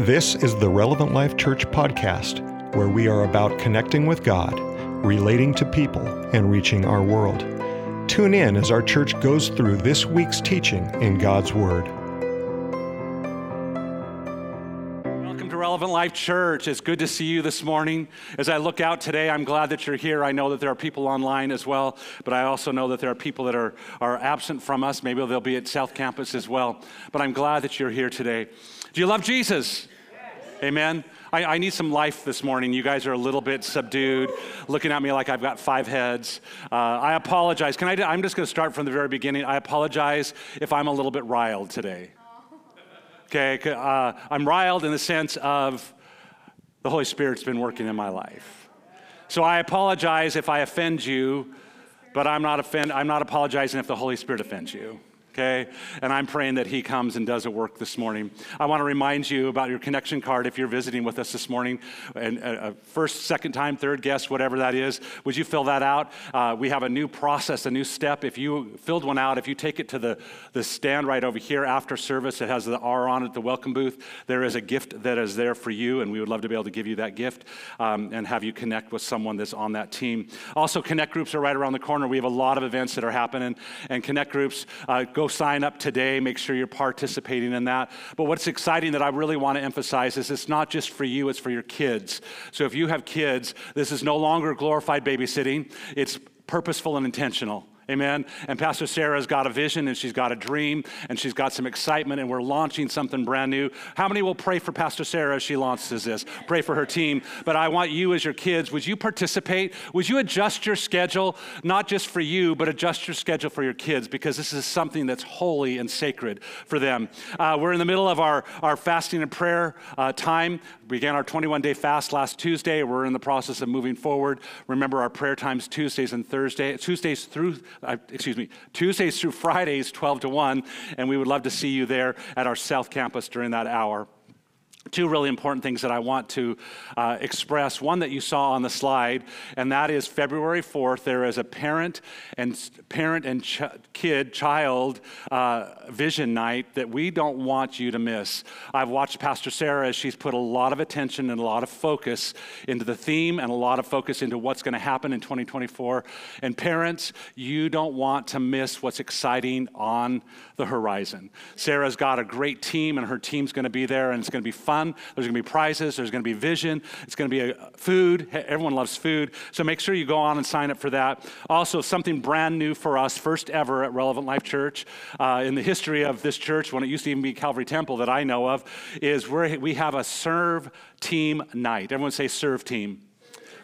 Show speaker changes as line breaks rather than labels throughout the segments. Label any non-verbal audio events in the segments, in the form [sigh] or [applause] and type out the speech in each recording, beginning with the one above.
This is the Relevant Life Church podcast, where we are about connecting with God, relating to people, and reaching our world. Tune in as our church goes through this week's teaching in God's Word.
Welcome to Relevant Life Church. It's good to see you this morning. As I look out today, I'm glad that you're here. I know that there are people online as well, but I also know that there are people that are, are absent from us. Maybe they'll be at South Campus as well. But I'm glad that you're here today. Do you love Jesus? Amen. I, I, need some life this morning. You guys are a little bit subdued, looking at me like I've got five heads. Uh, I apologize. Can I? I'm just going to start from the very beginning. I apologize if I'm a little bit riled today. Okay, uh, I'm riled in the sense of the Holy Spirit's been working in my life. So I apologize if I offend you, but I'm not offend. I'm not apologizing if the Holy Spirit offends you okay? And I'm praying that He comes and does a work this morning. I want to remind you about your connection card if you're visiting with us this morning, and uh, uh, first, second time, third guest, whatever that is. Would you fill that out? Uh, we have a new process, a new step. If you filled one out, if you take it to the, the stand right over here after service, it has the R on it, the welcome booth. There is a gift that is there for you, and we would love to be able to give you that gift um, and have you connect with someone that's on that team. Also, connect groups are right around the corner. We have a lot of events that are happening, and connect groups uh, go sign up today. Make sure you're participating in that. But what's exciting that I really want to emphasize is it's not just for you, it's for your kids. So if you have kids, this is no longer glorified babysitting, it's purposeful and intentional. Amen. And Pastor Sarah's got a vision and she's got a dream and she's got some excitement and we're launching something brand new. How many will pray for Pastor Sarah as she launches this? Pray for her team. But I want you as your kids, would you participate? Would you adjust your schedule, not just for you, but adjust your schedule for your kids because this is something that's holy and sacred for them. Uh, we're in the middle of our, our fasting and prayer uh, time. We began our 21 day fast last Tuesday. We're in the process of moving forward. Remember our prayer times Tuesdays and Thursdays, Tuesdays through uh, excuse me, Tuesdays through Fridays, 12 to 1, and we would love to see you there at our South Campus during that hour two really important things that I want to uh, express. One that you saw on the slide, and that is February 4th. There is a parent and parent and ch- kid child uh, vision night that we don't want you to miss. I've watched Pastor Sarah as she's put a lot of attention and a lot of focus into the theme and a lot of focus into what's going to happen in 2024. And parents, you don't want to miss what's exciting on the horizon. Sarah's got a great team, and her team's going to be there, and it's going to be fun fun. There's going to be prizes. There's going to be vision. It's going to be a, food. Everyone loves food. So make sure you go on and sign up for that. Also, something brand new for us, first ever at Relevant Life Church uh, in the history of this church, when it used to even be Calvary Temple that I know of, is where we have a serve team night. Everyone say serve team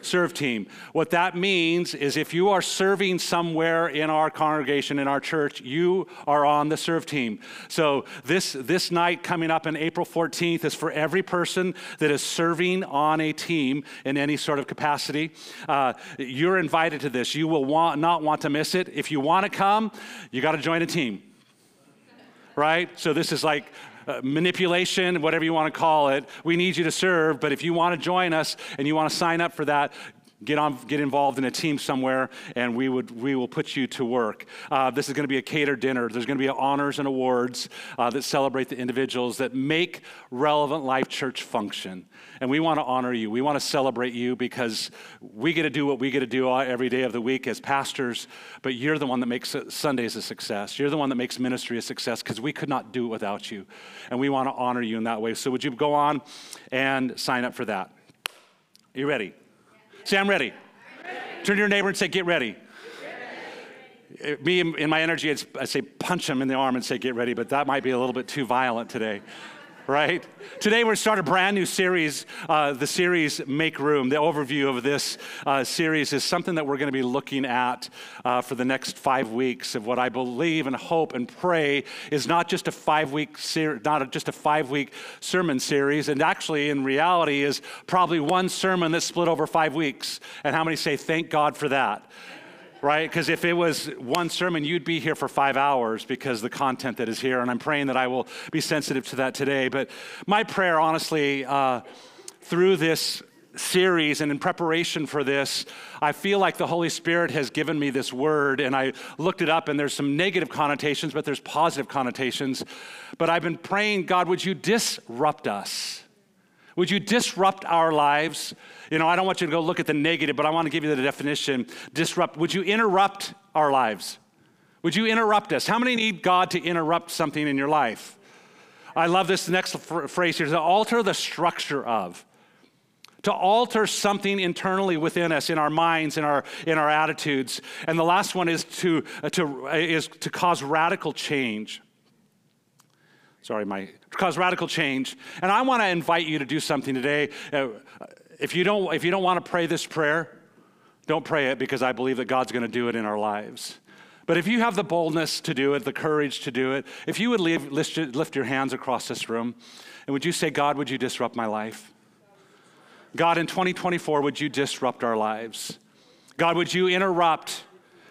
serve team. What that means is if you are serving somewhere in our congregation, in our church, you are on the serve team. So this, this night coming up in April 14th is for every person that is serving on a team in any sort of capacity. Uh, you're invited to this. You will want, not want to miss it. If you want to come, you got to join a team right? So this is like uh, manipulation, whatever you want to call it. We need you to serve, but if you want to join us and you want to sign up for that, get on get involved in a team somewhere and we would we will put you to work. Uh, this is going to be a catered dinner. There's going to be honors and awards uh, that celebrate the individuals that make relevant life church function. And we want to honor you. We want to celebrate you because we get to do what we get to do every day of the week as pastors but you're the one that makes sundays a success. You're the one that makes ministry a success because we could not do it without you. And we want to honor you in that way. So would you go on and sign up for that? Are you ready Say, I'm ready. Ready. Turn to your neighbor and say, Get ready. Get ready. Me, in my energy, I say, punch him in the arm and say, Get ready, but that might be a little bit too violent today right? Today we're starting a brand new series. Uh, the series Make Room. The overview of this uh, series is something that we're going to be looking at uh, for the next five weeks of what I believe and hope and pray is not just a five week ser- not just a five week sermon series, and actually in reality is probably one sermon that's split over five weeks. And how many say thank God for that? Right? Because if it was one sermon, you'd be here for five hours because the content that is here. And I'm praying that I will be sensitive to that today. But my prayer, honestly, uh, through this series and in preparation for this, I feel like the Holy Spirit has given me this word, and I looked it up, and there's some negative connotations, but there's positive connotations. But I've been praying, God, would you disrupt us? Would you disrupt our lives? You know, I don't want you to go look at the negative, but I want to give you the definition. Disrupt. Would you interrupt our lives? Would you interrupt us? How many need God to interrupt something in your life? I love this next phrase here to alter the structure of. To alter something internally within us, in our minds, in our, in our attitudes. And the last one is to, uh, to, uh, is to cause radical change. Sorry, my cause radical change. And I want to invite you to do something today. Uh, if you don't, if you don't want to pray this prayer, don't pray it because I believe that God's going to do it in our lives. But if you have the boldness to do it, the courage to do it, if you would leave, lift your hands across this room, and would you say, God, would you disrupt my life? God, in 2024, would you disrupt our lives? God, would you interrupt?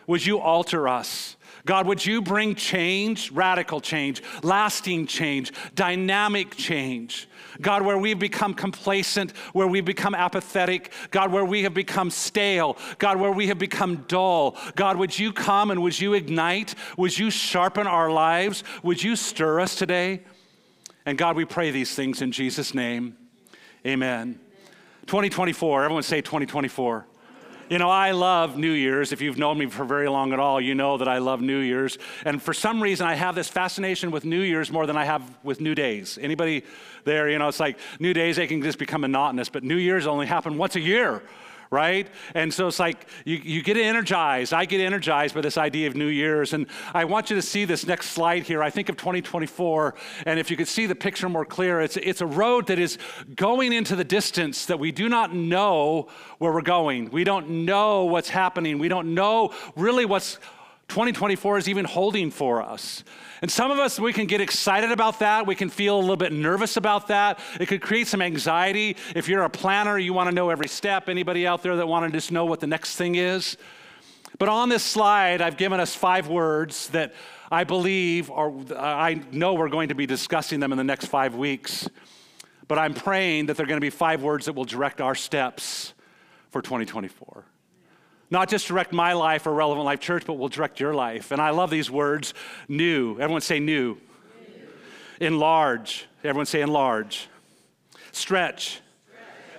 Would you alter us? God, would you bring change, radical change, lasting change, dynamic change? God, where we've become complacent, where we've become apathetic, God, where we have become stale, God, where we have become dull. God, would you come and would you ignite? Would you sharpen our lives? Would you stir us today? And God, we pray these things in Jesus' name. Amen. 2024, everyone say 2024. You know, I love New Year's. If you've known me for very long at all, you know that I love New Year's. And for some reason, I have this fascination with New Year's more than I have with New Days. Anybody there? You know, it's like New Days, they can just become monotonous, but New Year's only happen once a year right? And so it's like you, you get energized. I get energized by this idea of New Year's. And I want you to see this next slide here. I think of 2024, and if you could see the picture more clear, it's, it's a road that is going into the distance that we do not know where we're going. We don't know what's happening. We don't know really what's 2024 is even holding for us. And some of us, we can get excited about that. We can feel a little bit nervous about that. It could create some anxiety. If you're a planner, you want to know every step. Anybody out there that want to just know what the next thing is? But on this slide, I've given us five words that I believe, or I know we're going to be discussing them in the next five weeks. But I'm praying that they're going to be five words that will direct our steps for 2024 not just direct my life or Relevant Life Church, but will direct your life. And I love these words new. Everyone say new. new. Enlarge. Everyone say enlarge. Stretch.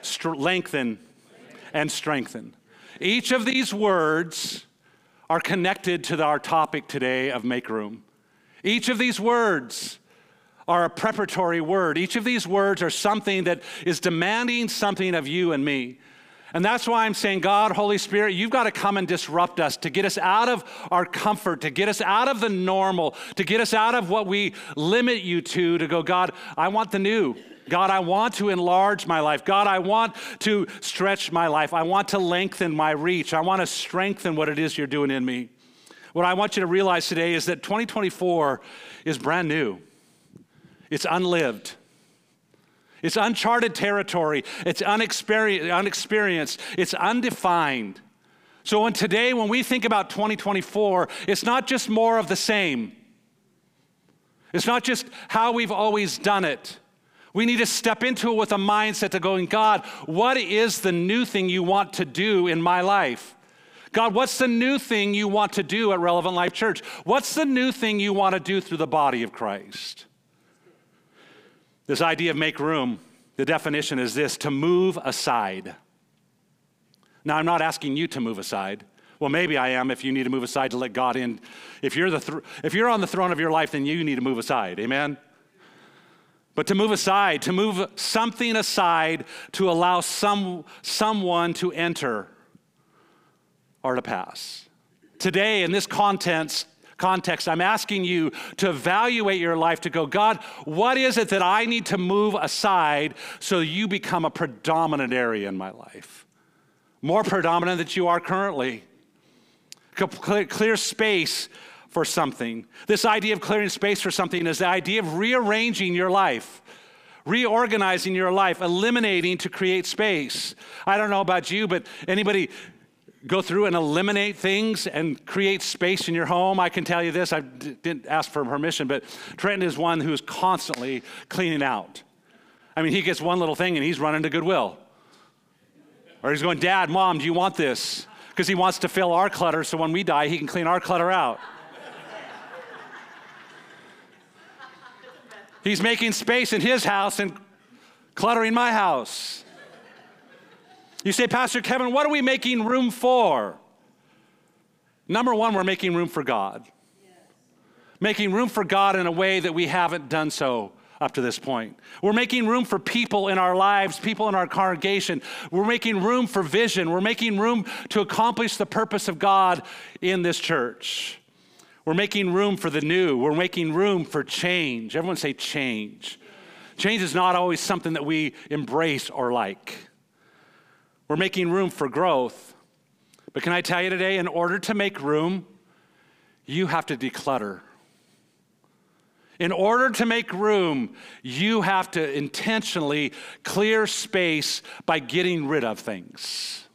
Stretch. lengthen. lengthen. And strengthen. Each of these words are connected to our topic today of make room. Each of these words are a preparatory word. Each of these words are something that is demanding something of you and me. And that's why I'm saying, God, Holy Spirit, you've got to come and disrupt us to get us out of our comfort, to get us out of the normal, to get us out of what we limit you to, to go, God, I want the new. God, I want to enlarge my life. God, I want to stretch my life. I want to lengthen my reach. I want to strengthen what it is you're doing in me. What I want you to realize today is that 2024 is brand new, it's unlived. It's uncharted territory. It's unexperienced. It's undefined. So when today, when we think about 2024, it's not just more of the same. It's not just how we've always done it. We need to step into it with a mindset to going, God, what is the new thing you want to do in my life? God, what's the new thing you want to do at Relevant Life Church? What's the new thing you want to do through the body of Christ? This idea of make room, the definition is this to move aside. Now, I'm not asking you to move aside. Well, maybe I am if you need to move aside to let God in. If you're, the th- if you're on the throne of your life, then you need to move aside. Amen? But to move aside, to move something aside to allow some, someone to enter or to pass. Today, in this context, context, I'm asking you to evaluate your life to go, God, what is it that I need to move aside so you become a predominant area in my life? More predominant than you are currently. Clear, clear space for something. This idea of clearing space for something is the idea of rearranging your life reorganizing your life, eliminating to create space. I don't know about you, but anybody go through and eliminate things and create space in your home. I can tell you this, I d- didn't ask for permission, but Trenton is one who's constantly cleaning out. I mean, he gets one little thing and he's running to Goodwill. Or he's going, Dad, Mom, do you want this? Because he wants to fill our clutter so when we die, he can clean our clutter out. he's making space in his house and Cluttering my house. You say, Pastor Kevin, what are we making room for? Number one, we're making room for God. Yes. Making room for God in a way that we haven't done so up to this point. We're making room for people in our lives, people in our congregation. We're making room for vision. We're making room to accomplish the purpose of God in this church. We're making room for the new. We're making room for change. Everyone say change. Change is not always something that we embrace or like. We're making room for growth. But can I tell you today, in order to make room, you have to declutter. In order to make room, you have to intentionally clear space by getting rid of things.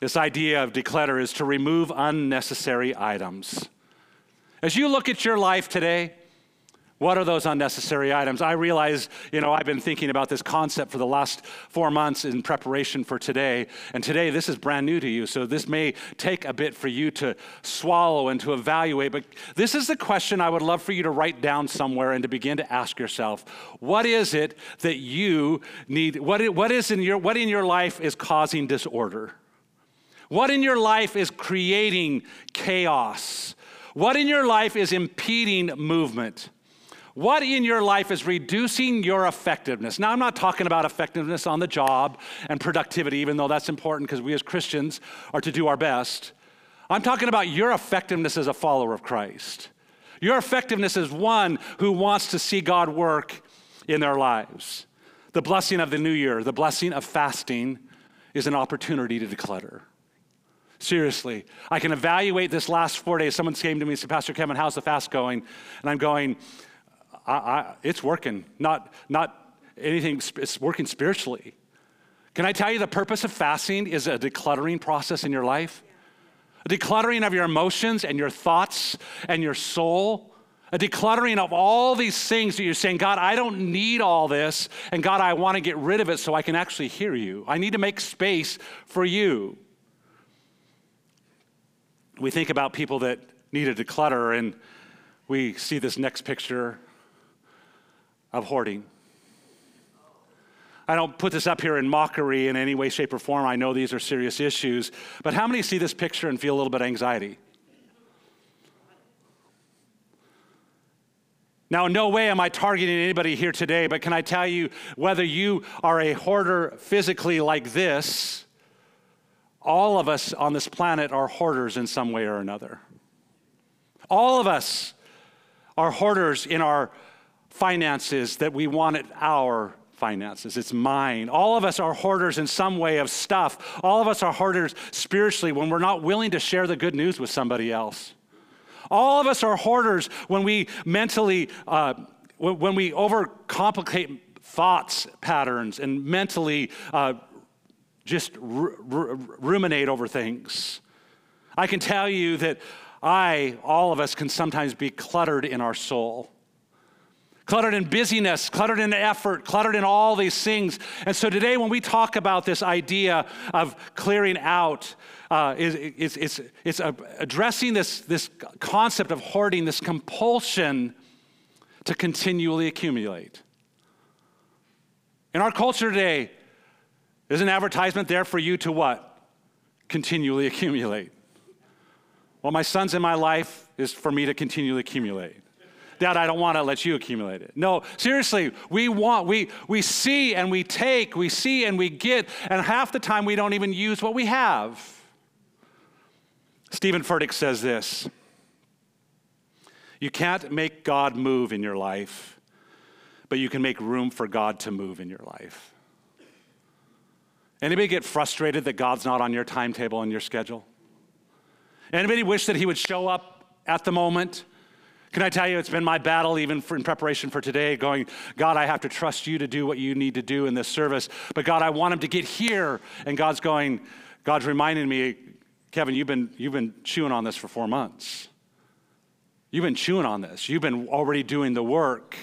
This idea of declutter is to remove unnecessary items. As you look at your life today, what are those unnecessary items? I realize, you know, I've been thinking about this concept for the last four months in preparation for today. And today, this is brand new to you. So this may take a bit for you to swallow and to evaluate. But this is the question I would love for you to write down somewhere and to begin to ask yourself what is it that you need? What, what, is in your, what in your life is causing disorder? What in your life is creating chaos? What in your life is impeding movement? What in your life is reducing your effectiveness? Now, I'm not talking about effectiveness on the job and productivity, even though that's important because we as Christians are to do our best. I'm talking about your effectiveness as a follower of Christ. Your effectiveness as one who wants to see God work in their lives. The blessing of the new year, the blessing of fasting, is an opportunity to declutter. Seriously, I can evaluate this last four days. Someone came to me and said, Pastor Kevin, how's the fast going? And I'm going, I, I, it's working, not, not anything, it's working spiritually. Can I tell you the purpose of fasting is a decluttering process in your life? A decluttering of your emotions and your thoughts and your soul. A decluttering of all these things that you're saying, God, I don't need all this. And God, I want to get rid of it so I can actually hear you. I need to make space for you. We think about people that need to declutter, and we see this next picture of hoarding. I don't put this up here in mockery in any way, shape, or form. I know these are serious issues. But how many see this picture and feel a little bit of anxiety? Now, in no way am I targeting anybody here today, but can I tell you whether you are a hoarder physically like this, all of us on this planet are hoarders in some way or another. All of us are hoarders in our finances that we want it our finances. It's mine. All of us are hoarders in some way of stuff. All of us are hoarders spiritually when we're not willing to share the good news with somebody else. All of us are hoarders when we mentally, uh, when we overcomplicate thoughts patterns and mentally uh, just r- r- ruminate over things. I can tell you that I, all of us, can sometimes be cluttered in our soul cluttered in busyness, cluttered in effort, cluttered in all these things. And so today, when we talk about this idea of clearing out, uh, it's, it's, addressing this, this concept of hoarding, this compulsion to continually accumulate. In our culture today, is an advertisement there for you to what? Continually accumulate. Well, my son's in my life is for me to continually accumulate. Dad, I don't want to let you accumulate it. No, seriously, we want, we, we see and we take, we see and we get, and half the time we don't even use what we have. Steven Furtick says this You can't make God move in your life, but you can make room for God to move in your life. Anybody get frustrated that God's not on your timetable and your schedule? Anybody wish that He would show up at the moment? Can I tell you, it's been my battle even for, in preparation for today, going, God, I have to trust you to do what you need to do in this service. But God, I want him to get here. And God's going, God's reminding me, Kevin, you've been, you've been chewing on this for four months. You've been chewing on this. You've been already doing the work.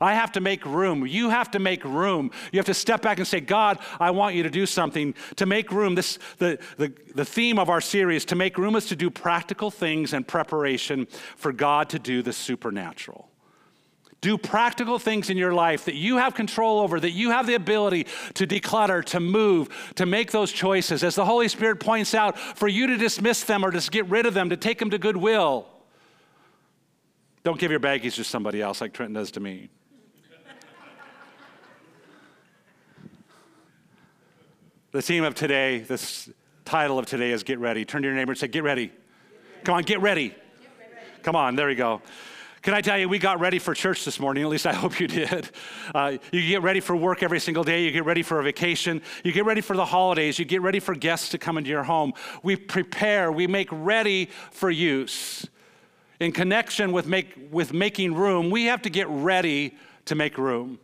I have to make room. You have to make room. You have to step back and say, God, I want you to do something to make room. This, the, the, the theme of our series, to make room, is to do practical things and preparation for God to do the supernatural. do practical things in your life that you have control over, that you have the ability to declutter, to move, to make those choices. As the Holy Spirit points out, for you to dismiss them or to get rid of them, to take them to goodwill. Don't give your baggies to somebody else like Trenton does to me. The theme of today, this title of today is Get Ready. Turn to your neighbor and say, Get ready. Get ready. Come on, get ready. Get ready. Come on, there we go. Can I tell you, we got ready for church this morning. At least I [laughs] hope you did. Uh, you get ready for work every single day. You get ready for a vacation. You get ready for the holidays. You get ready for guests to come into your home. We prepare, we make ready for use. In connection with, make, with making room, we have to get ready to make room.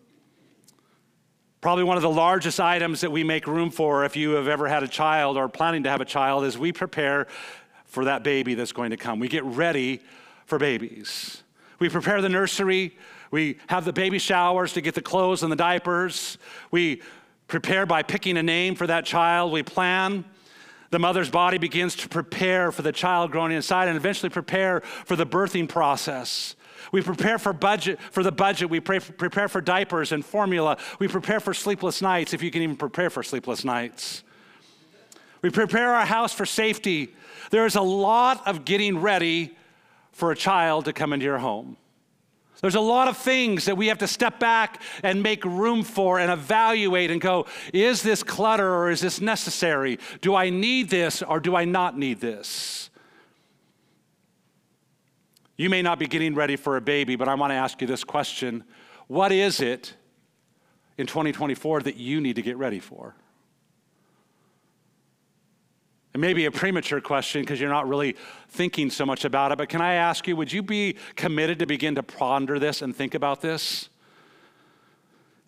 Probably one of the largest items that we make room for if you have ever had a child or planning to have a child is we prepare for that baby that's going to come. We get ready for babies. We prepare the nursery. We have the baby showers to get the clothes and the diapers. We prepare by picking a name for that child. We plan. The mother's body begins to prepare for the child growing inside and eventually prepare for the birthing process. We prepare for budget for the budget. We pray, prepare for diapers and formula. We prepare for sleepless nights, if you can even prepare for sleepless nights. We prepare our house for safety. There is a lot of getting ready for a child to come into your home. There's a lot of things that we have to step back and make room for and evaluate and go, is this clutter or is this necessary? Do I need this or do I not need this? You may not be getting ready for a baby, but I want to ask you this question What is it in 2024 that you need to get ready for? It may be a premature question because you're not really thinking so much about it, but can I ask you, would you be committed to begin to ponder this and think about this?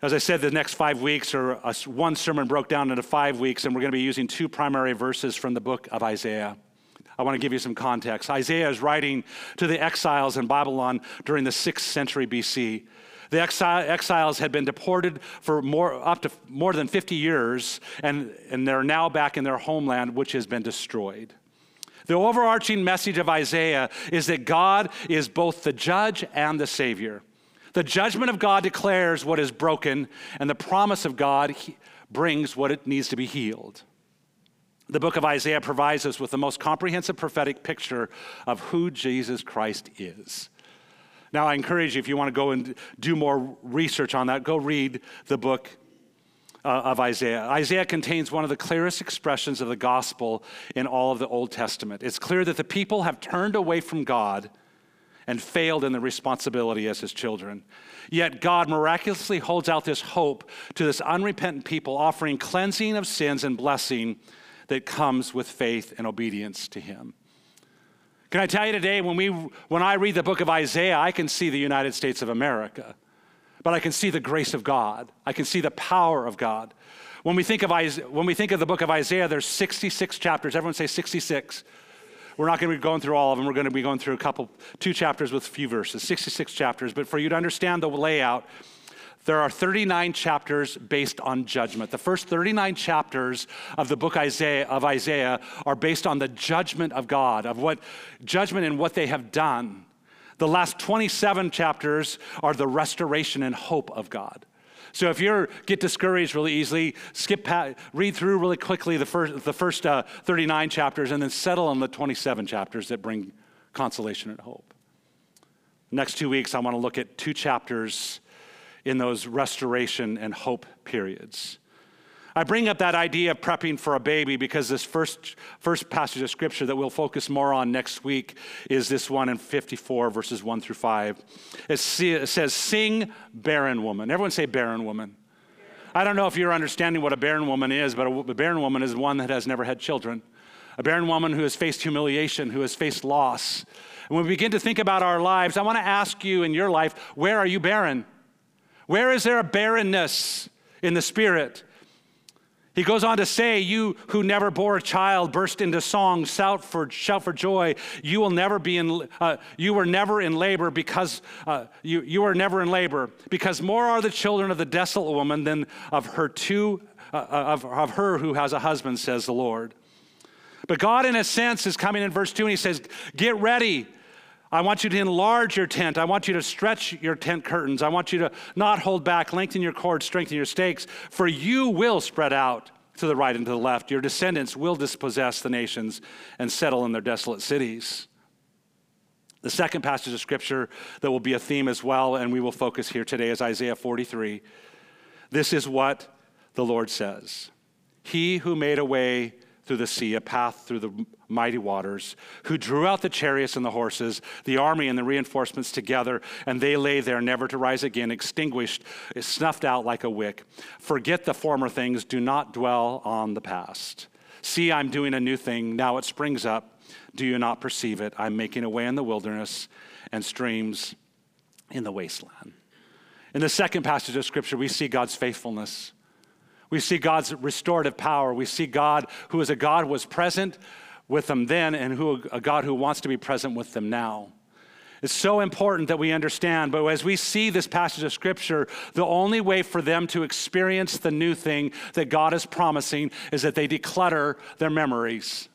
As I said, the next five weeks are uh, a, one sermon broke down into five weeks, and we're going to be using two primary verses from the book of Isaiah. I want to give you some context. Isaiah is writing to the exiles in Babylon during the 6th century BC. The exiles had been deported for more, up to more than 50 years, and, and they're now back in their homeland, which has been destroyed. The overarching message of Isaiah is that God is both the judge and the savior. The judgment of God declares what is broken, and the promise of God brings what it needs to be healed. The book of Isaiah provides us with the most comprehensive prophetic picture of who Jesus Christ is. Now, I encourage you, if you want to go and do more research on that, go read the book uh, of Isaiah. Isaiah contains one of the clearest expressions of the gospel in all of the Old Testament. It's clear that the people have turned away from God and failed in their responsibility as his children. Yet God miraculously holds out this hope to this unrepentant people, offering cleansing of sins and blessing that comes with faith and obedience to him. Can I tell you today, when, we, when I read the book of Isaiah, I can see the United States of America, but I can see the grace of God. I can see the power of God. When we think of, Isaiah, when we think of the book of Isaiah, there's 66 chapters. Everyone say 66. We're not going to be going through all of them. We're going to be going through a couple, two chapters with a few verses, 66 chapters. But for you to understand the layout, there are 39 chapters based on judgment. The first 39 chapters of the book Isaiah, of Isaiah are based on the judgment of God, of what judgment and what they have done. The last 27 chapters are the restoration and hope of God. So if you get discouraged really easily, skip past, read through really quickly the first, the first uh, 39 chapters and then settle on the 27 chapters that bring consolation and hope. Next two weeks, I want to look at two chapters in those restoration and hope periods. I bring up that idea of prepping for a baby because this first, first passage of scripture that we'll focus more on next week is this one in 54, verses 1 through 5. It, says, Sing, barren woman. Everyone say, barren woman. I don't know if you're understanding what a barren woman is, but a barren woman is one that has never had children. A barren woman who has faced humiliation, who has faced loss. And when we begin to think about our lives, I want to ask you in your life, where are you barren? Where is there a barrenness in the spirit? He goes on to say, You who never bore a child, burst into song, shout for, shout for joy. You will never be in, uh, you were never in labor because, uh, you, you are never in labor, because more are the children of the desolate woman than of her two, uh, of, of her who has a husband, says the Lord. But God, in a sense, is coming in verse 2 and he says, Get ready. I want you to enlarge your tent. I want you to stretch your tent curtains. I want you to not hold back, lengthen your cords, strengthen your stakes, for you will spread out to the right and to the left. Your descendants will dispossess the nations and settle in their desolate cities. The second passage of scripture that will be a theme as well, and we will focus here today, is Isaiah 43. This is what the Lord says He who made a way through the sea, a path through the mighty waters, who drew out the chariots and the horses, the army and the reinforcements together, and they lay there never to rise again, extinguished, snuffed out like a wick. Forget the former things, do not dwell on the past. See, I'm doing a new thing, now it springs up. Do you not perceive it? I'm making a way in the wilderness and streams in the wasteland. In the second passage of Scripture, we see God's faithfulness. We see God's restorative power. We see God who is a God who was present with them then and who a God who wants to be present with them now. It's so important that we understand, but as we see this passage of scripture, the only way for them to experience the new thing that God is promising is that they declutter their memories.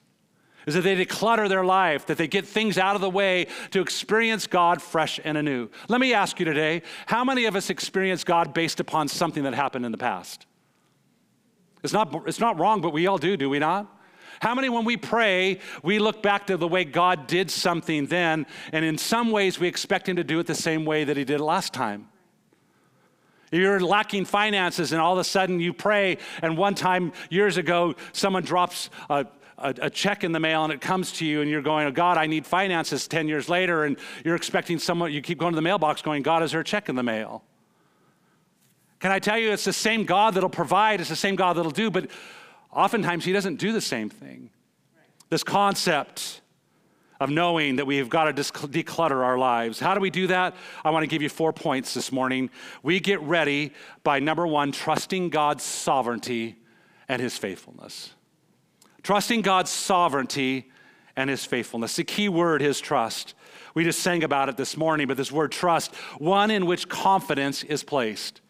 Is that they declutter their life, that they get things out of the way to experience God fresh and anew. Let me ask you today how many of us experience God based upon something that happened in the past? It's not, it's not wrong, but we all do, do we not? How many, when we pray, we look back to the way God did something then, and in some ways we expect Him to do it the same way that He did it last time? You're lacking finances, and all of a sudden you pray, and one time years ago, someone drops a, a, a, check in the mail and it comes to you, and you're going, Oh God, I need finances 10 years later, and you're expecting someone, you keep going to the mailbox going, God, is there a check in the mail? Can I tell you, it's the same God that'll provide, it's the same God that'll do, but oftentimes He doesn't do the same thing. This concept of knowing that we've got to declutter our lives. How do we do that? I want to give you four points this morning. We get ready by number one, trusting God's sovereignty and His faithfulness. Trusting God's sovereignty and His faithfulness. The key word is trust. We just sang about it this morning, but this word trust, one in which confidence is placed.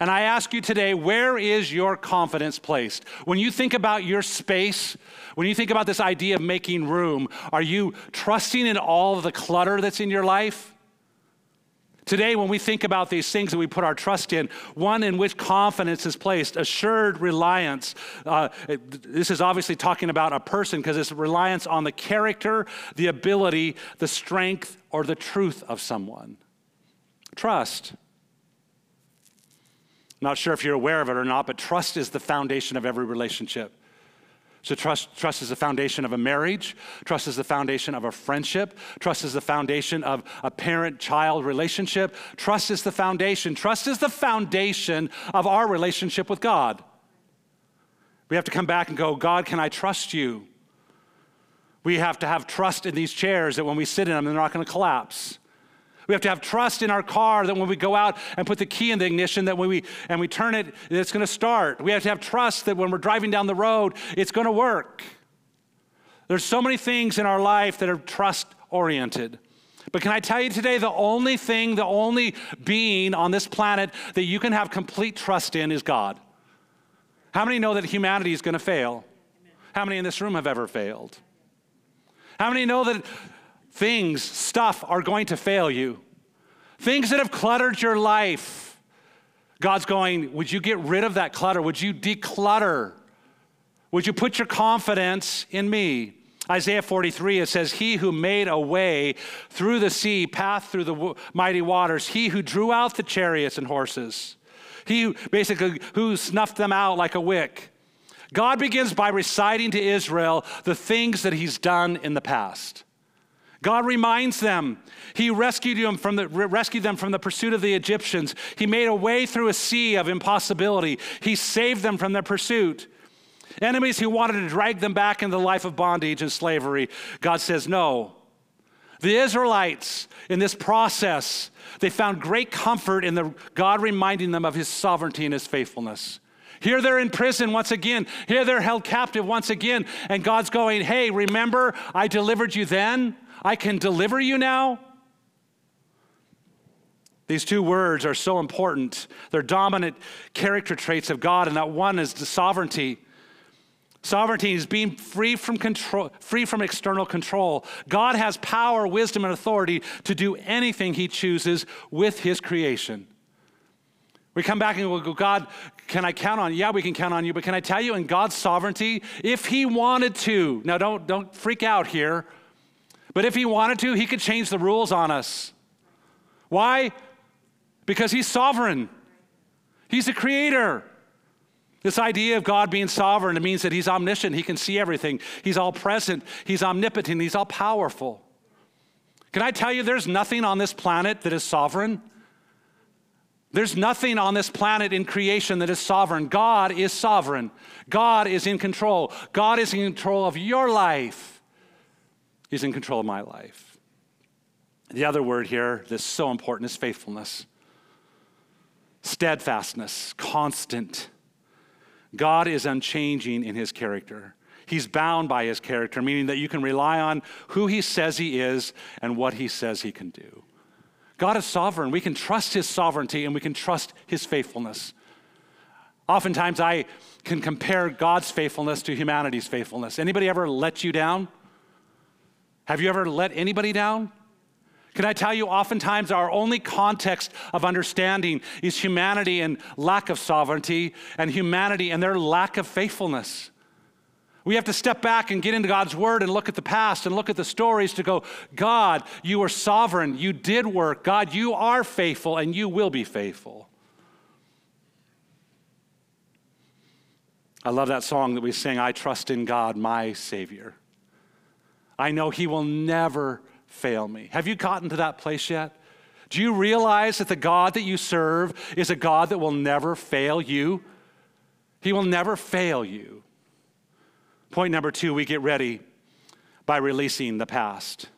And I ask you today, where is your confidence placed? When you think about your space, when you think about this idea of making room, are you trusting in all of the clutter that's in your life? Today, when we think about these things that we put our trust in, one in which confidence is placed, assured reliance. Uh, this is obviously talking about a person because it's reliance on the character, the ability, the strength, or the truth of someone. Trust. Not sure if you're aware of it or not, but trust is the foundation of every relationship. So, trust, trust is the foundation of a marriage. Trust is the foundation of a friendship. Trust is the foundation of a parent child relationship. Trust is the foundation. Trust is the foundation of our relationship with God. We have to come back and go, God, can I trust you? We have to have trust in these chairs that when we sit in them, they're not going to collapse. We have to have trust in our car that when we go out and put the key in the ignition, that when we and we turn it, it's going to start. We have to have trust that when we're driving down the road, it's going to work. There's so many things in our life that are trust oriented. But can I tell you today, the only thing, the only being on this planet that you can have complete trust in is God. How many know that humanity is going to fail? How many in this room have ever failed? How many know that things, stuff are going to fail you. Things that have cluttered your life. God's going, Would you get rid of that clutter? Would you declutter? Would you put your confidence in me? Isaiah 43, it says, He who made a way through the sea, path through the mighty waters, he who drew out the chariots and horses, he who basically who snuffed them out like a wick. God begins by reciting to Israel the things that he's done in the past. God reminds them. He rescued them, from the, rescued them from the pursuit of the Egyptians. He made a way through a sea of impossibility. He saved them from their pursuit. Enemies who wanted to drag them back into the life of bondage and slavery, God says, no. The Israelites, in this process, they found great comfort in the, God reminding them of his sovereignty and his faithfulness. Here they're in prison once again. Here they're held captive once again. And God's going, hey, remember I delivered you then? I can deliver you now? These two words are so important. They're dominant character traits of God, and that one is the sovereignty. Sovereignty is being free from control, free from external control. God has power, wisdom, and authority to do anything he chooses with his creation. We come back and we go, God, can I count on you? Yeah, we can count on you, but can I tell you in God's sovereignty, if he wanted to, now don't, don't freak out here, but if he wanted to, he could change the rules on us. Why? Because he's sovereign. He's the creator. This idea of God being sovereign, it means that He's omniscient, He can see everything, He's all present, He's omnipotent, He's all powerful. Can I tell you, there's nothing on this planet that is sovereign? There's nothing on this planet in creation that is sovereign. God is sovereign. God is in control. God is in control of your life. He's in control of my life. The other word here that's so important is faithfulness, steadfastness, constant. God is unchanging in his character. He's bound by his character, meaning that you can rely on who he says he is and what he says he can do. God is sovereign. We can trust his sovereignty and we can trust his faithfulness. Oftentimes I can compare God's faithfulness to humanity's faithfulness. Anybody ever let you down? Have you ever let anybody down? Can I tell you, oftentimes our only context of understanding is humanity and lack of sovereignty, and humanity and their lack of faithfulness. We have to step back and get into God's word and look at the past and look at the stories to go, God, you are sovereign. You did work. God, you are faithful and you will be faithful. I love that song that we sing, I trust in God, my Savior. I know He will never fail me. Have you gotten to that place yet? Do you realize that the God that you serve is a God that will never fail you? He will never fail you. Point number two, we get ready by releasing the past.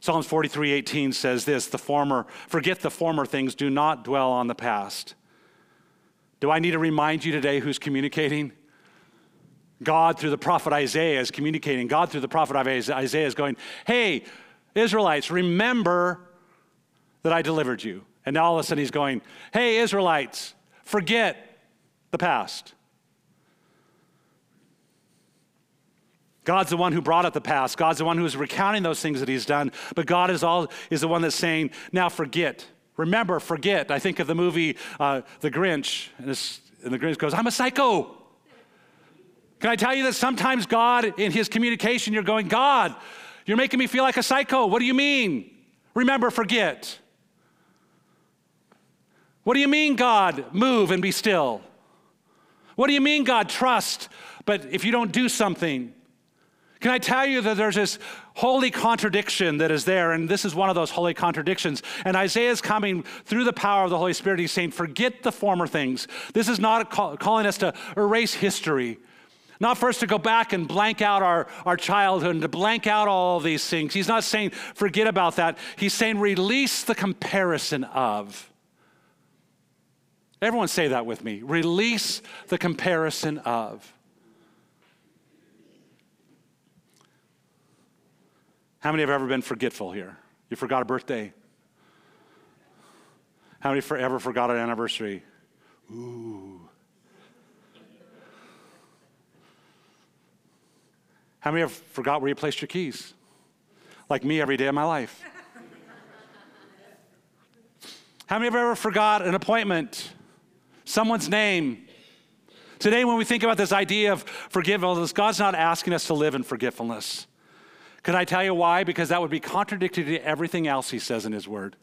Psalms 43 18 says this the former, forget the former things, do not dwell on the past. Do I need to remind you today who's communicating? God, through the prophet Isaiah, is communicating. God, through the prophet Isaiah, is going, Hey, Israelites, remember that I delivered you. And now all of a sudden he's going, Hey, Israelites, forget the past. God's the one who brought up the past. God's the one who is recounting those things that he's done. But God is, all, is the one that's saying, now forget. Remember, forget. I think of the movie uh, The Grinch, and, and the Grinch goes, I'm a psycho. Can I tell you that sometimes God, in his communication, you're going, God, you're making me feel like a psycho. What do you mean? Remember, forget. What do you mean, God, move and be still? What do you mean, God, trust, but if you don't do something? Can I tell you that there's this holy contradiction that is there, and this is one of those holy contradictions. And Isaiah is coming through the power of the Holy Spirit. He's saying, Forget the former things. This is not call, calling us to erase history. Not for us to go back and blank out our, our childhood and to blank out all these things. He's not saying forget about that. He's saying release the comparison of. Everyone say that with me. Release the comparison of. How many have ever been forgetful here? You forgot a birthday? How many ever forgot an anniversary? Ooh. How many have forgot where you placed your keys? Like me every day of my life. How many have ever forgot an appointment, someone's name? Today, when we think about this idea of forgiveness, God's not asking us to live in forgetfulness. Can I tell you why? Because that would be contradictory to everything else He says in His Word.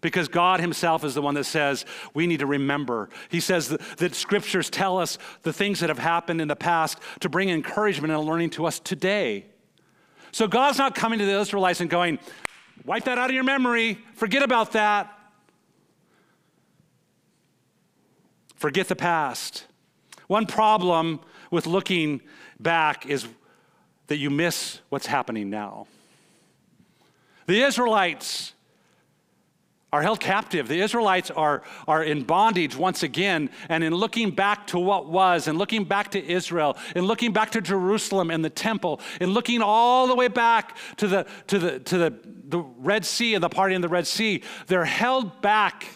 Because God Himself is the one that says we need to remember. He says that, that, scriptures tell us the things that have happened in the past to bring encouragement and learning to us today. So God's not coming to the Israelites and going, wipe that out of your memory, forget about that. Forget the past. One problem with looking back is that you miss what's happening now. The Israelites are held captive. The Israelites are, are in bondage once again. And in looking back to what was, and looking back to Israel, and looking back to Jerusalem and the temple, and looking all the way back to the, to the, to the, the Red Sea and the party in the Red Sea, they're held back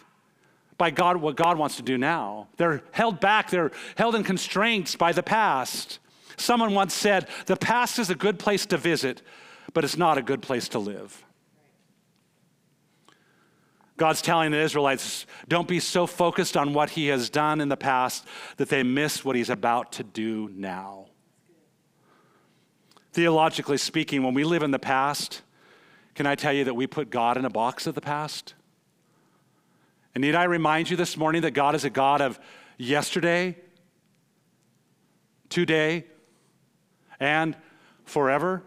by God, what God wants to do now. They're held back, they're held in constraints by the past. Someone once said, The past is a good place to visit, but it's not a good place to live. God's telling the Israelites, don't be so focused on what he has done in the past that they miss what he's about to do now. Theologically speaking, when we live in the past, can I tell you that we put God in a box of the past? And need I remind you this morning that God is a God of yesterday, today, and forever?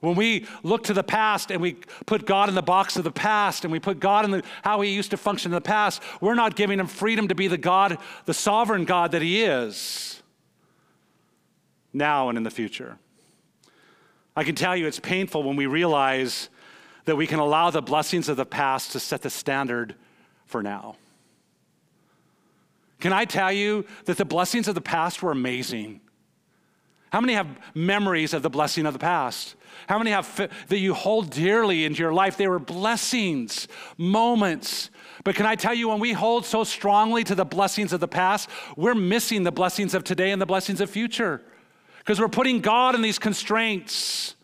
When we look to the past and we put God in the box of the past and we put God in the, how he used to function in the past, we're not giving him freedom to be the God, the sovereign God that he is now and in the future. I can tell you it's painful when we realize that we can allow the blessings of the past to set the standard for now. Can I tell you that the blessings of the past were amazing? How many have memories of the blessing of the past? How many have that you hold dearly into your life? They were blessings, moments. But can I tell you, when we hold so strongly to the blessings of the past, we're missing the blessings of today and the blessings of future because we're putting God in these constraints.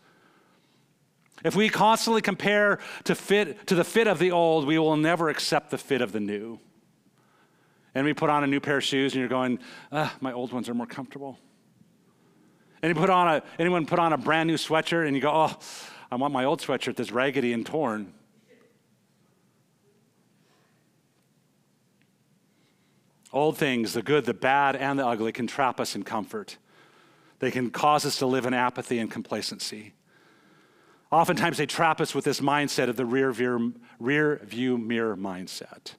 If we constantly compare to, fit, to the fit of the old, we will never accept the fit of the new. And we put on a new pair of shoes and you're going, ah, my old ones are more comfortable. Put on a, anyone put on a brand new sweatshirt and you go, oh, I want my old sweatshirt that's raggedy and torn. Old things, the good, the bad, and the ugly, can trap us in comfort. They can cause us to live in apathy and complacency. Oftentimes, they trap us with this mindset of the rear view, rear view mirror mindset.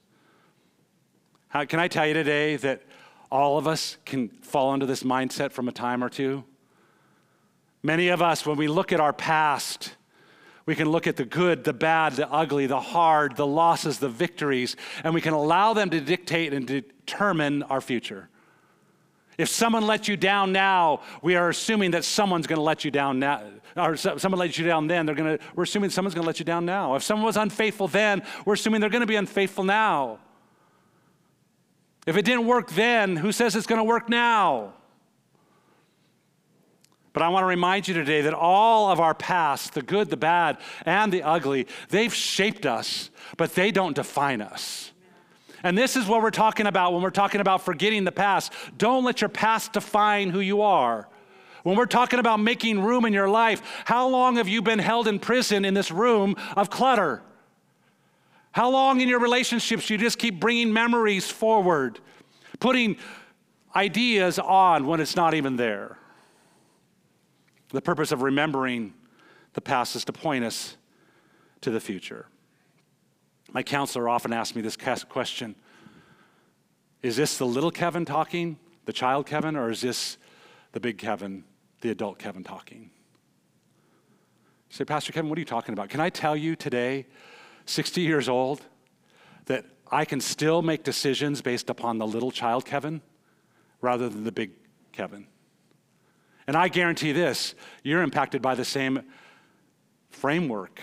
How, can I tell you today that all of us can fall into this mindset from a time or two? Many of us, when we look at our past, we can look at the good, the bad, the ugly, the hard, the losses, the victories, and we can allow them to dictate and determine our future. If someone let you down now, we are assuming that someone's going to let you down now. Or someone let you down then, they're going to, we're assuming someone's going to let you down now. If someone was unfaithful then, we're assuming they're going to be unfaithful now. If it didn't work then, who says it's going to work now? But I want to remind you today that all of our past, the good, the bad, and the ugly, they've shaped us, but they don't define us. And this is what we're talking about when we're talking about forgetting the past. Don't let your past define who you are. When we're talking about making room in your life, how long have you been held in prison in this room of clutter? How long in your relationships you just keep bringing memories forward, putting ideas on when it's not even there? The purpose of remembering the past is to point us to the future. My counselor often asks me this question Is this the little Kevin talking, the child Kevin, or is this the big Kevin, the adult Kevin talking? You say, Pastor Kevin, what are you talking about? Can I tell you today, 60 years old, that I can still make decisions based upon the little child Kevin rather than the big Kevin? And I guarantee this you're impacted by the same framework.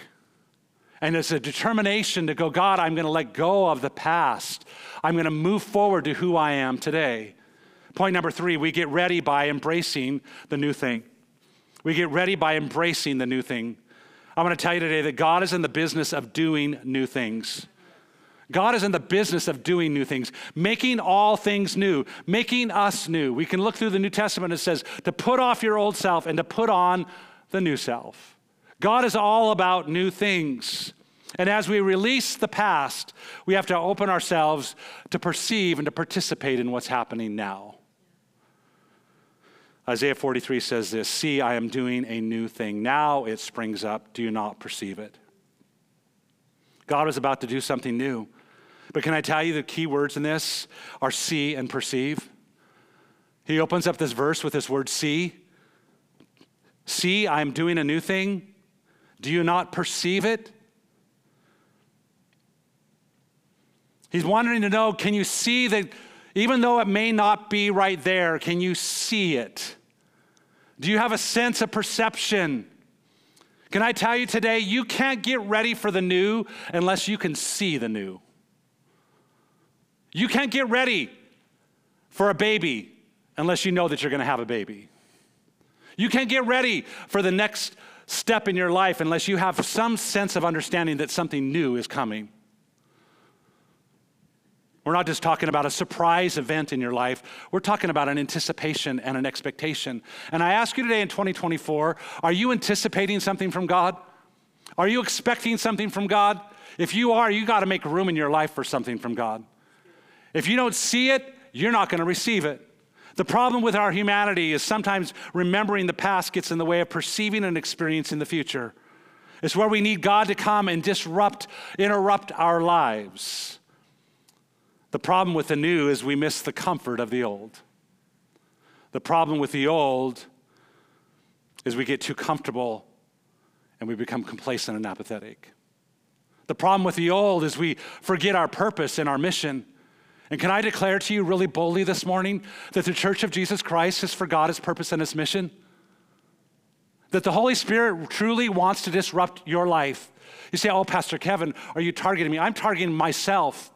And it's a determination to go, God, I'm going to let go of the past. I'm going to move forward to who I am today. Point number three we get ready by embracing the new thing. We get ready by embracing the new thing. I'm going to tell you today that God is in the business of doing new things. God is in the business of doing new things, making all things new, making us new. We can look through the New Testament, and it says to put off your old self and to put on the new self. God is all about new things. And as we release the past, we have to open ourselves to perceive and to participate in what's happening now. Isaiah 43 says this See, I am doing a new thing. Now it springs up. Do you not perceive it? God is about to do something new. But can I tell you the key words in this are see and perceive? He opens up this verse with this word see. See, I'm doing a new thing. Do you not perceive it? He's wanting to know can you see that even though it may not be right there, can you see it? Do you have a sense of perception? Can I tell you today, you can't get ready for the new unless you can see the new. You can't get ready for a baby unless you know that you're going to have a baby. You can't get ready for the next step in your life unless you have some sense of understanding that something new is coming. We're not just talking about a surprise event in your life. We're talking about an anticipation and an expectation. And I ask you today in 2024 are you anticipating something from God? Are you expecting something from God? If you are, you got to make room in your life for something from God. If you don't see it, you're not going to receive it. The problem with our humanity is sometimes remembering the past gets in the way of perceiving and experiencing the future. It's where we need God to come and disrupt, interrupt our lives. The problem with the new is we miss the comfort of the old. The problem with the old is we get too comfortable and we become complacent and apathetic. The problem with the old is we forget our purpose and our mission and can I declare to you really boldly this morning that the Church of Jesus Christ is for His purpose, and His mission? That the Holy Spirit truly wants to disrupt your life. You say, Oh, Pastor Kevin, are you targeting me? I'm targeting myself.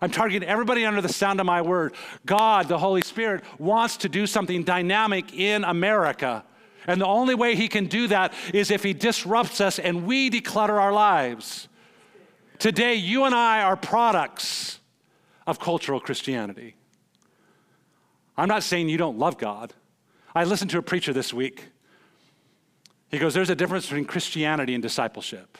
I'm targeting everybody under the sound of my word. God, the Holy Spirit, wants to do something dynamic in America. And the only way He can do that is if He disrupts us and we declutter our lives. Today, you and I are products of cultural Christianity. I'm not saying you don't love God. I listened to a preacher this week. He goes, There's a difference between Christianity and discipleship.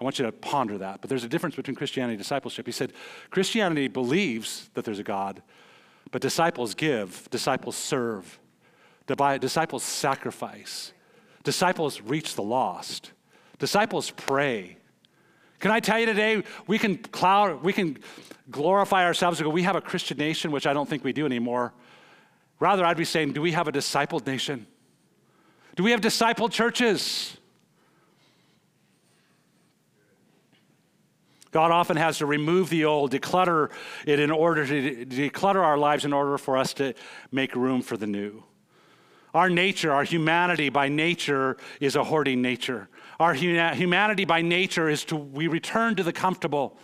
I want you to ponder that, but there's a difference between Christianity and discipleship. He said, Christianity believes that there's a God, but disciples give, disciples serve, disciples sacrifice, disciples reach the lost, disciples pray, can I tell you today, we can, cloud, we can glorify ourselves and go, we have a Christian nation, which I don't think we do anymore. Rather, I'd be saying, do we have a discipled nation? Do we have discipled churches? God often has to remove the old, declutter it in order to declutter our lives in order for us to make room for the new. Our nature, our humanity by nature is a hoarding nature. Our humanity by nature is to, we return to the comfortable.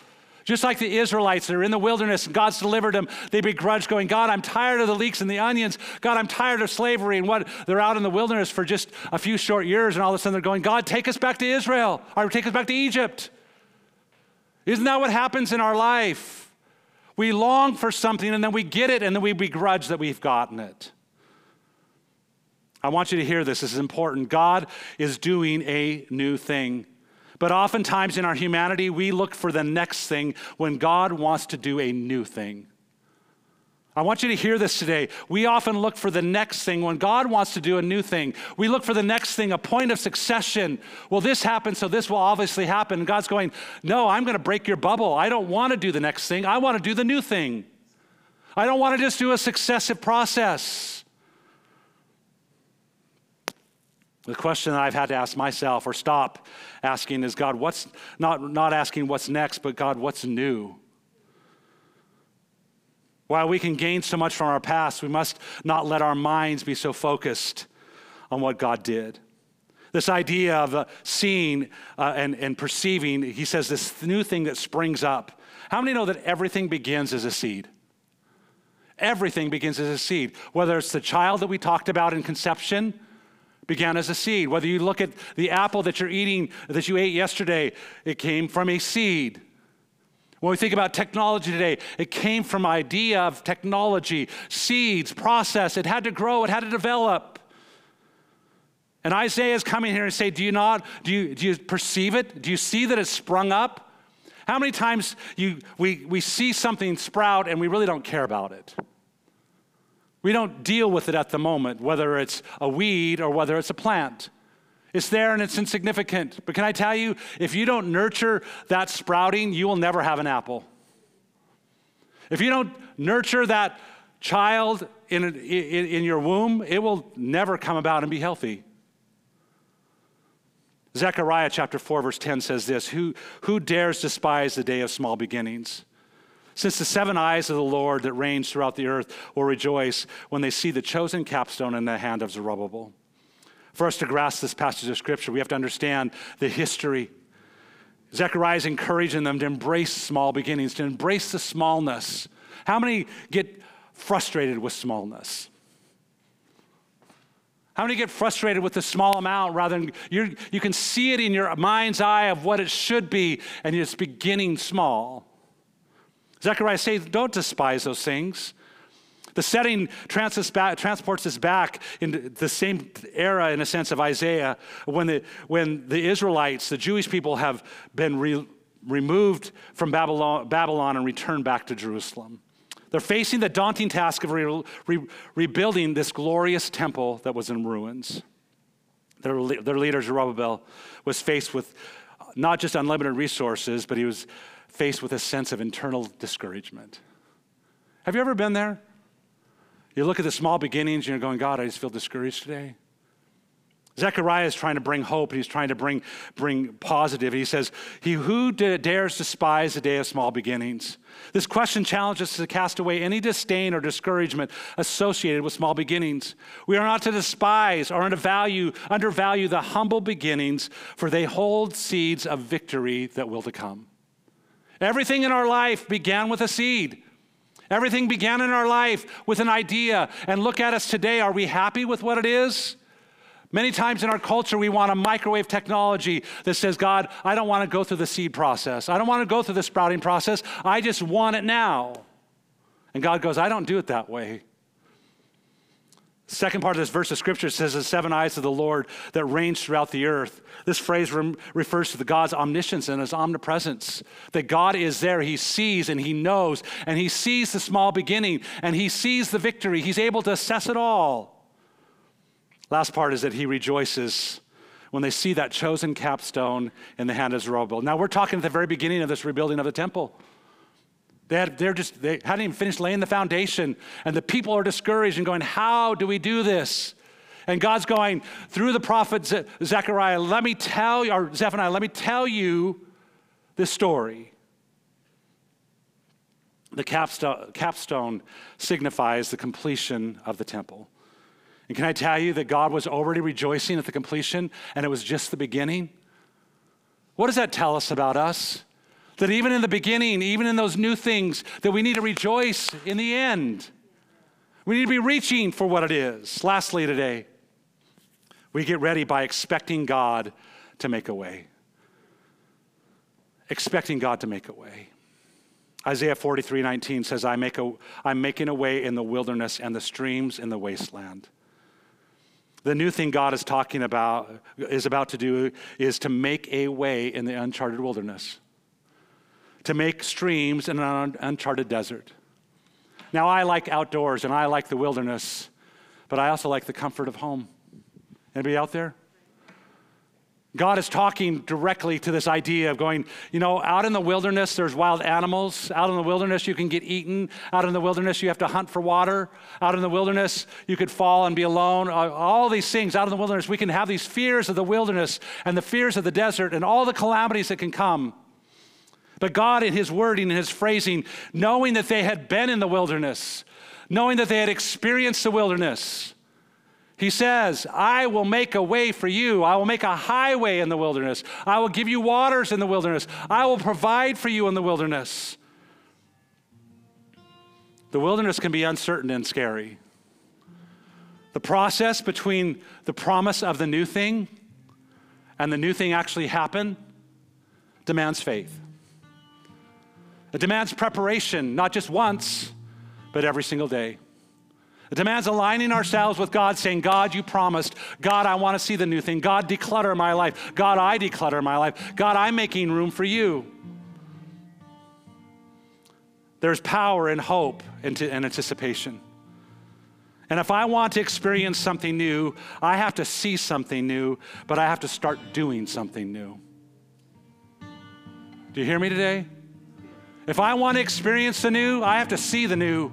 Just like the Israelites, they're in the wilderness and God's delivered them. They begrudge going, God, I'm tired of the leeks and the onions. God, I'm tired of slavery. And what? They're out in the wilderness for just a few short years, and all of a sudden they're going, God, take us back to Israel or take us back to Egypt. Isn't that what happens in our life? We long for something and then we get it and then we begrudge that we've gotten it. I want you to hear this. This is important. God is doing a new thing. But oftentimes in our humanity, we look for the next thing when God wants to do a new thing. I want you to hear this today. We often look for the next thing when God wants to do a new thing. We look for the next thing, a point of succession. Well, this happened, so this will obviously happen. And God's going, No, I'm going to break your bubble. I don't want to do the next thing. I want to do the new thing. I don't want to just do a successive process. The question I've had to ask myself or stop asking is God, what's not, not asking what's next, but God, what's new? While we can gain so much from our past, we must not let our minds be so focused on what God did. This idea of uh, seeing uh, and, and perceiving, he says, this new thing that springs up. How many know that everything begins as a seed? Everything begins as a seed. Whether it's the child that we talked about in conception, began as a seed. Whether you look at the apple that you're eating, that you ate yesterday, it came from a seed. When we think about technology today, it came from idea of technology, seeds, process. It had to grow, it had to develop. And Isaiah is coming here and say, Do you not, do you, do you perceive it? Do you see that it's sprung up? How many times you, we, we see something sprout and we really don't care about it? We don't deal with it at the moment, whether it's a weed or whether it's a plant. It's there and it's insignificant. But can I tell you, if you don't nurture that sprouting, you will never have an apple. If you don't nurture that child in, in, in your womb, it will never come about and be healthy. Zechariah chapter 4, verse 10 says this Who, who dares despise the day of small beginnings? Since the seven eyes of the Lord that reigns throughout the earth will rejoice when they see the chosen capstone in the hand of Zerubbabel. For us to grasp this passage of scripture, we have to understand the history. Zechariah is encouraging them to embrace small beginnings, to embrace the smallness. How many get frustrated with smallness? How many get frustrated with the small amount rather than you you can see it in your mind's eye of what it should be, and it's beginning small? Zechariah says, Don't despise those things. The setting transports us back in the same era, in a sense, of Isaiah, when the, when the Israelites, the Jewish people, have been re, removed from Babylon, Babylon and returned back to Jerusalem. They're facing the daunting task of re, re, rebuilding this glorious temple that was in ruins. Their, their leader, Zerubbabel, was faced with not just unlimited resources, but he was faced with a sense of internal discouragement. Have you ever been there? You look at the small beginnings and you're going, God, I just feel discouraged today. Zechariah is trying to bring hope. and He's trying to bring, bring positive. He says, He who dares despise the day of small beginnings? This question challenges us to cast away any disdain or discouragement associated with small beginnings. We are not to despise or undervalue, undervalue the humble beginnings, for they hold seeds of victory that will to come. Everything in our life began with a seed. Everything began in our life with an idea. And look at us today. Are we happy with what it is? Many times in our culture, we want a microwave technology that says, God, I don't want to go through the seed process. I don't want to go through the sprouting process. I just want it now. And God goes, I don't do it that way. Second part of this verse of scripture says, The seven eyes of the Lord that range throughout the earth. This phrase refers to the God's omniscience and his omnipresence. That God is there, he sees and he knows, and he sees the small beginning, and he sees the victory. He's able to assess it all. Last part is that he rejoices when they see that chosen capstone in the hand of Zerubbabel. Now, we're talking at the very beginning of this rebuilding of the temple. They had, they're just, they hadn't even finished laying the foundation, and the people are discouraged and going, How do we do this? And God's going through the prophet Ze- Zechariah, let me tell you, or Zephaniah, let me tell you this story. The capstone, capstone signifies the completion of the temple. And can I tell you that God was already rejoicing at the completion and it was just the beginning? What does that tell us about us? That even in the beginning, even in those new things, that we need to rejoice in the end. We need to be reaching for what it is. Lastly, today, we get ready by expecting God to make a way. Expecting God to make a way. Isaiah 43 19 says, I make a, I'm making a way in the wilderness and the streams in the wasteland. The new thing God is talking about, is about to do, is to make a way in the uncharted wilderness to make streams in an uncharted desert. Now, I like outdoors and I like the wilderness, but I also like the comfort of home. Anybody out there? God is talking directly to this idea of going, you know, out in the wilderness, there's wild animals. Out in the wilderness, you can get eaten. Out in the wilderness, you have to hunt for water. Out in the wilderness, you could fall and be alone. Uh, all these things out in the wilderness, we can have these fears of the wilderness and the fears of the desert and all the calamities that can come. But God, in His wording and His phrasing, knowing that they had been in the wilderness, knowing that they had experienced the wilderness, He says, I will make a way for you. I will make a highway in the wilderness. I will give you waters in the wilderness. I will provide for you in the wilderness. The wilderness can be uncertain and scary. The process between the promise of the new thing and the new thing actually happen demands faith. It demands preparation, not just once, but every single day. It demands aligning ourselves with God, saying, God, you promised. God, I want to see the new thing. God, declutter my life. God, I declutter my life. God, I'm making room for you. There's power in hope and anticipation. And if I want to experience something new, I have to see something new, but I have to start doing something new. Do you hear me today? If I want to experience the new, I have to see the new.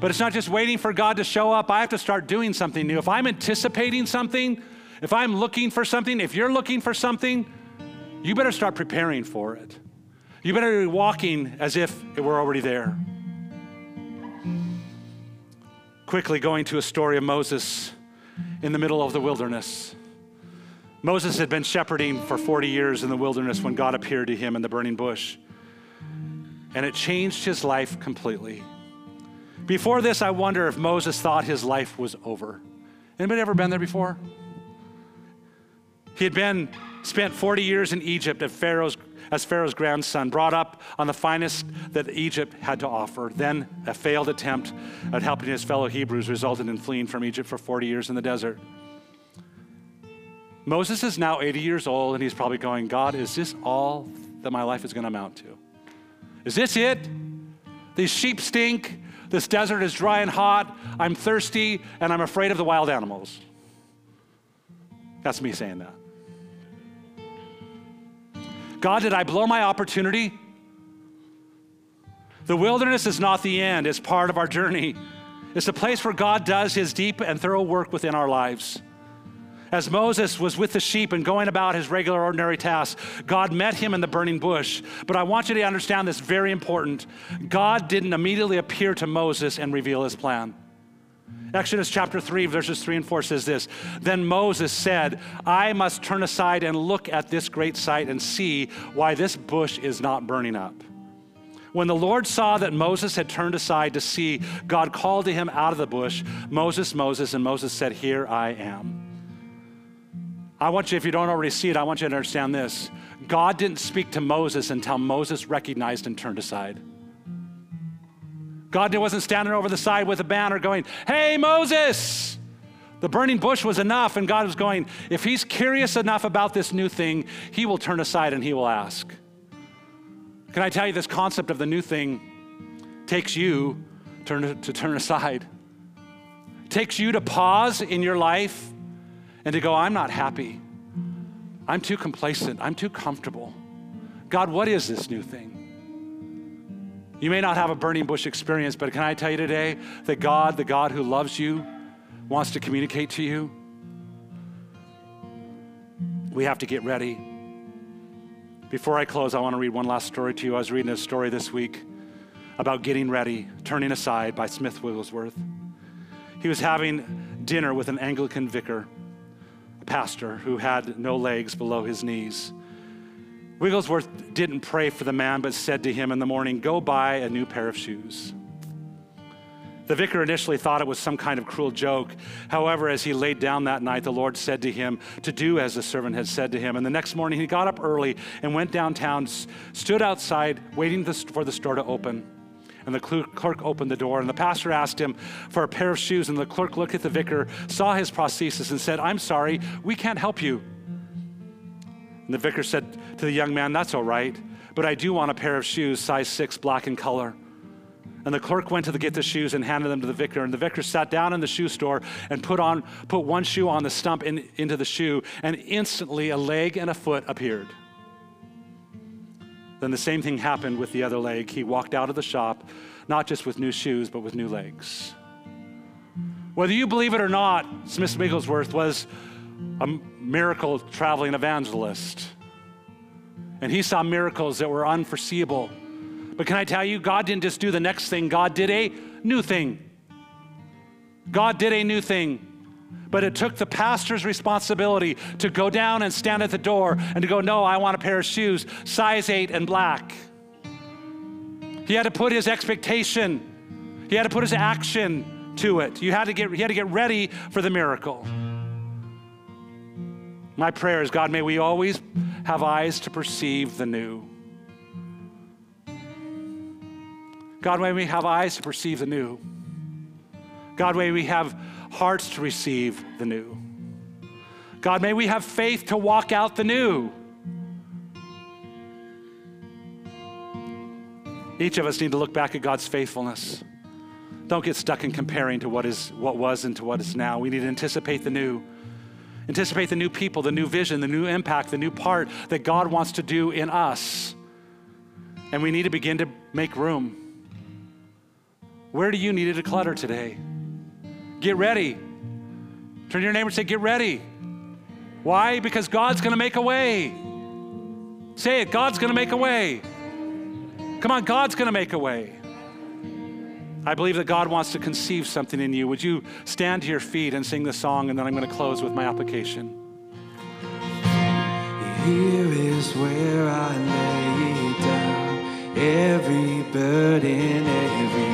But it's not just waiting for God to show up. I have to start doing something new. If I'm anticipating something, if I'm looking for something, if you're looking for something, you better start preparing for it. You better be walking as if it were already there. Quickly going to a story of Moses in the middle of the wilderness. Moses had been shepherding for 40 years in the wilderness when God appeared to him in the burning bush and it changed his life completely. Before this, I wonder if Moses thought his life was over. Anybody ever been there before? He had been spent 40 years in Egypt at Pharaoh's, as Pharaoh's grandson, brought up on the finest that Egypt had to offer. Then a failed attempt at helping his fellow Hebrews resulted in fleeing from Egypt for 40 years in the desert. Moses is now 80 years old and he's probably going, God, is this all that my life is going to amount to? Is this it? These sheep stink. This desert is dry and hot. I'm thirsty and I'm afraid of the wild animals. That's me saying that. God, did I blow my opportunity? The wilderness is not the end, it's part of our journey. It's the place where God does his deep and thorough work within our lives. As Moses was with the sheep and going about his regular, ordinary tasks, God met him in the burning bush. But I want you to understand this very important. God didn't immediately appear to Moses and reveal his plan. Exodus chapter 3, verses 3 and 4 says this Then Moses said, I must turn aside and look at this great sight and see why this bush is not burning up. When the Lord saw that Moses had turned aside to see, God called to him out of the bush, Moses, Moses, and Moses said, Here I am. I want you, if you don't already see it, I want you to understand this. God didn't speak to Moses until Moses recognized and turned aside. God wasn't standing over the side with a banner going, Hey, Moses! The burning bush was enough, and God was going, If he's curious enough about this new thing, he will turn aside and he will ask. Can I tell you this concept of the new thing takes you to, turn aside? It takes you to pause in your life and to go, I'm not happy. I'm too complacent. I'm too comfortable. God, what is this new thing? You may not have a burning bush experience, but can I tell you today that God, the God who loves you, wants to communicate to you? We have to get ready. Before I close, I want to read one last story to you. I was reading a story this week about getting ready, turning aside by Smith Wigglesworth. He was having dinner with an Anglican vicar pastor who had no legs below his knees. Wigglesworth didn't pray for the man, but said to him in the morning, Go buy a new pair of shoes. The vicar initially thought it was some kind of cruel joke. However, as he laid down that night, the Lord said to him to do as the servant had said to him. And the next morning, he got up early and went downtown, stood outside, waiting for the store to open. And the clerk opened the door, and the pastor asked him for a pair of shoes. And the clerk looked at the vicar, saw his prosthesis, and said, I'm sorry, we can't help you. And the vicar said to the young man, That's all right, but I do want a pair of shoes, size six, black in color. And the clerk went to the, get the shoes and handed them to the vicar. And the vicar sat down in the shoe store and put on put one shoe on the stump in, into the shoe, and instantly a leg and a foot appeared. Then the same thing happened with the other leg. He walked out of the shop, not just with new shoes, but with new legs. Whether you believe it or not, Smith Wigglesworth was a miracle traveling evangelist. And he saw miracles that were unforeseeable. But can I tell you, God didn't just do the next thing, God did a new thing. God did a new thing. But it took the pastor's responsibility to go down and stand at the door and to go, No, I want a pair of shoes, size eight and black. He had to put his expectation, he had to put his action to it. You had to get, he had to get ready for the miracle. My prayer is God, may we always have eyes to perceive the new. God, may we have eyes to perceive the new. God, may we have hearts to receive the new. God, may we have faith to walk out the new. Each of us need to look back at God's faithfulness. Don't get stuck in comparing to what is what was and to what is now. We need to anticipate the new. Anticipate the new people, the new vision, the new impact, the new part that God wants to do in us. And we need to begin to make room. Where do you need to declutter today? Get ready. Turn to your neighbor and say, Get ready. Why? Because God's going to make a way. Say it God's going to make a way. Come on, God's going to make a way. I believe that God wants to conceive something in you. Would you stand to your feet and sing the song, and then I'm going to close with my application.
Here is where I lay down every burden, every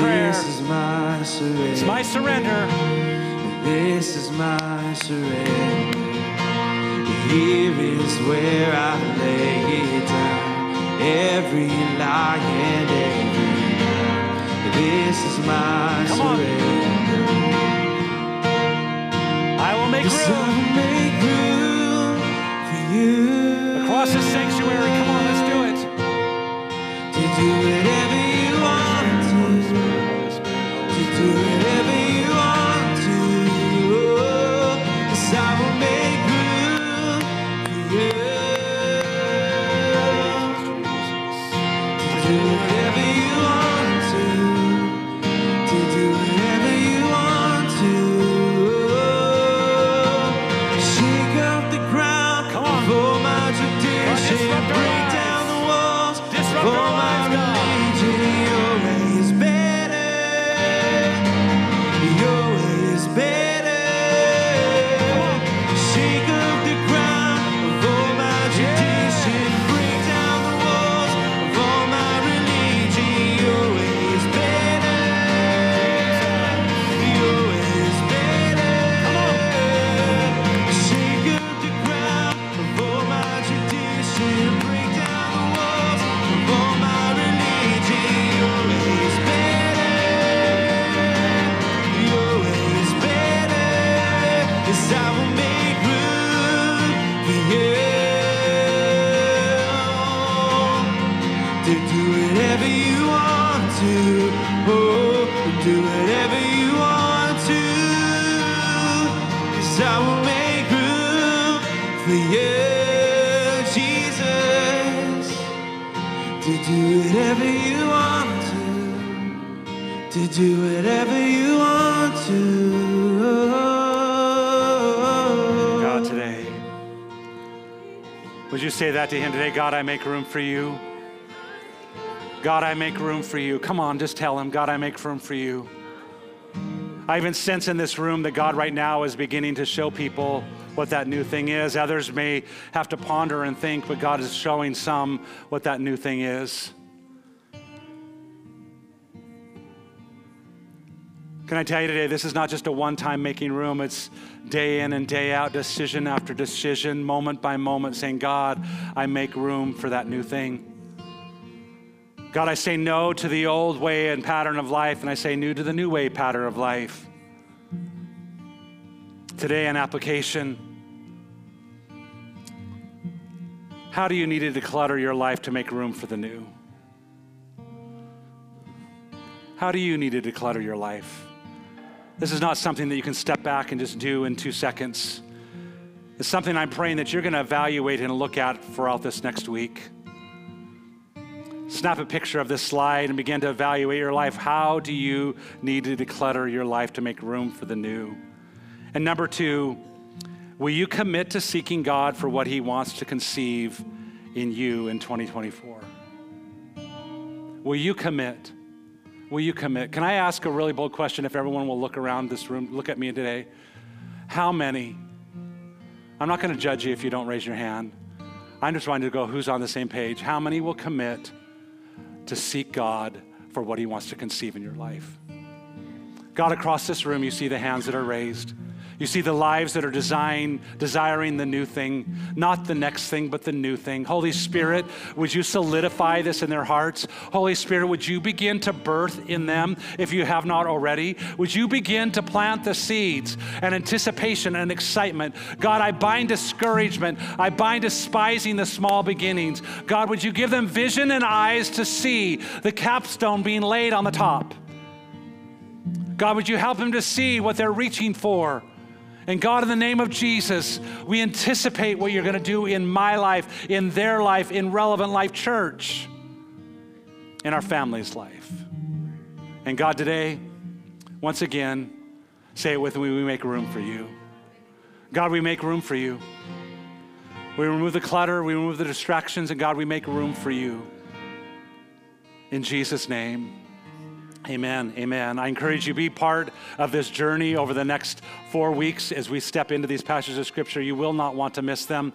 prayer.
This is my surrender.
It's my surrender.
This is my surrender. Here is where I lay it down. Every lie and every lie. This is my
Come on.
surrender.
I will make
Yes, I
room
will make room for you.
across this sanctuary. Come on, let's do it.
to do whatever
that to Him today? God, I make room for you. God, I make room for you. Come on, just tell Him, God, I make room for you. I even sense in this room that God right now is beginning to show people what that new thing is. Others may have to ponder and think, but God is showing some what that new thing is. Can I tell you today, this is not just a one time making room, it's day in and day out, decision after decision, moment by moment, saying, God, I make room for that new thing. God, I say no to the old way and pattern of life, and I say new to the new way pattern of life. Today, an application. How do you need to declutter your life to make room for the new? How do you need to declutter your life? This is not something that you can step back and just do in two seconds. It's something I'm praying that you're going to evaluate and look at throughout this next week. Snap a picture of this slide and begin to evaluate your life. How do you need to declutter your life to make room for the new? And number two, will you commit to seeking God for what He wants to conceive in you in 2024? Will you commit? Will you commit? Can I ask a really bold question if everyone will look around this room, look at me today? How many? I'm not going to judge you if you don't raise your hand. I'm just trying to go who's on the same page. How many will commit to seek God for what He wants to conceive in your life? God, across this room, you see the hands that are raised. You see the lives that are design, desiring the new thing, not the next thing, but the new thing. Holy Spirit, would you solidify this in their hearts? Holy Spirit, would you begin to birth in them if you have not already? Would you begin to plant the seeds and anticipation and excitement? God, I bind discouragement. I bind despising the small beginnings. God, would you give them vision and eyes to see the capstone being laid on the top? God, would you help them to see what they're reaching for? And God, in the name of Jesus, we anticipate what you're going to do in my life, in their life, in Relevant Life Church, in our family's life. And God, today, once again, say it with me we make room for you. God, we make room for you. We remove the clutter, we remove the distractions, and God, we make room for you. In Jesus' name. Amen. Amen. I encourage you be part of this journey over the next four weeks as we step into these passages of scripture. You will not want to miss them.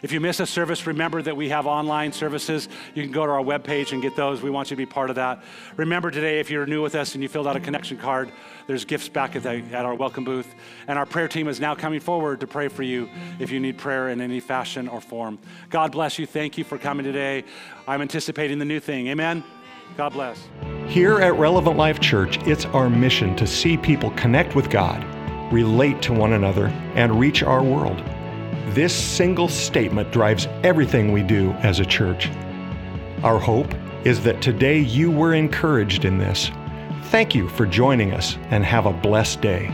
If you miss a service, remember that we have online services. You can go to our webpage and get those. We want you to be part of that. Remember today, if you're new with us and you filled out a connection card, there's gifts back at, the, at our welcome booth. And our prayer team is now coming forward to pray for you if you need prayer in any fashion or form. God bless you. Thank you for coming today. I'm anticipating the new thing. Amen. God bless.
Here at Relevant Life Church, it's our mission to see people connect with God, relate to one another, and reach our world. This single statement drives everything we do as a church. Our hope is that today you were encouraged in this. Thank you for joining us and have a blessed day.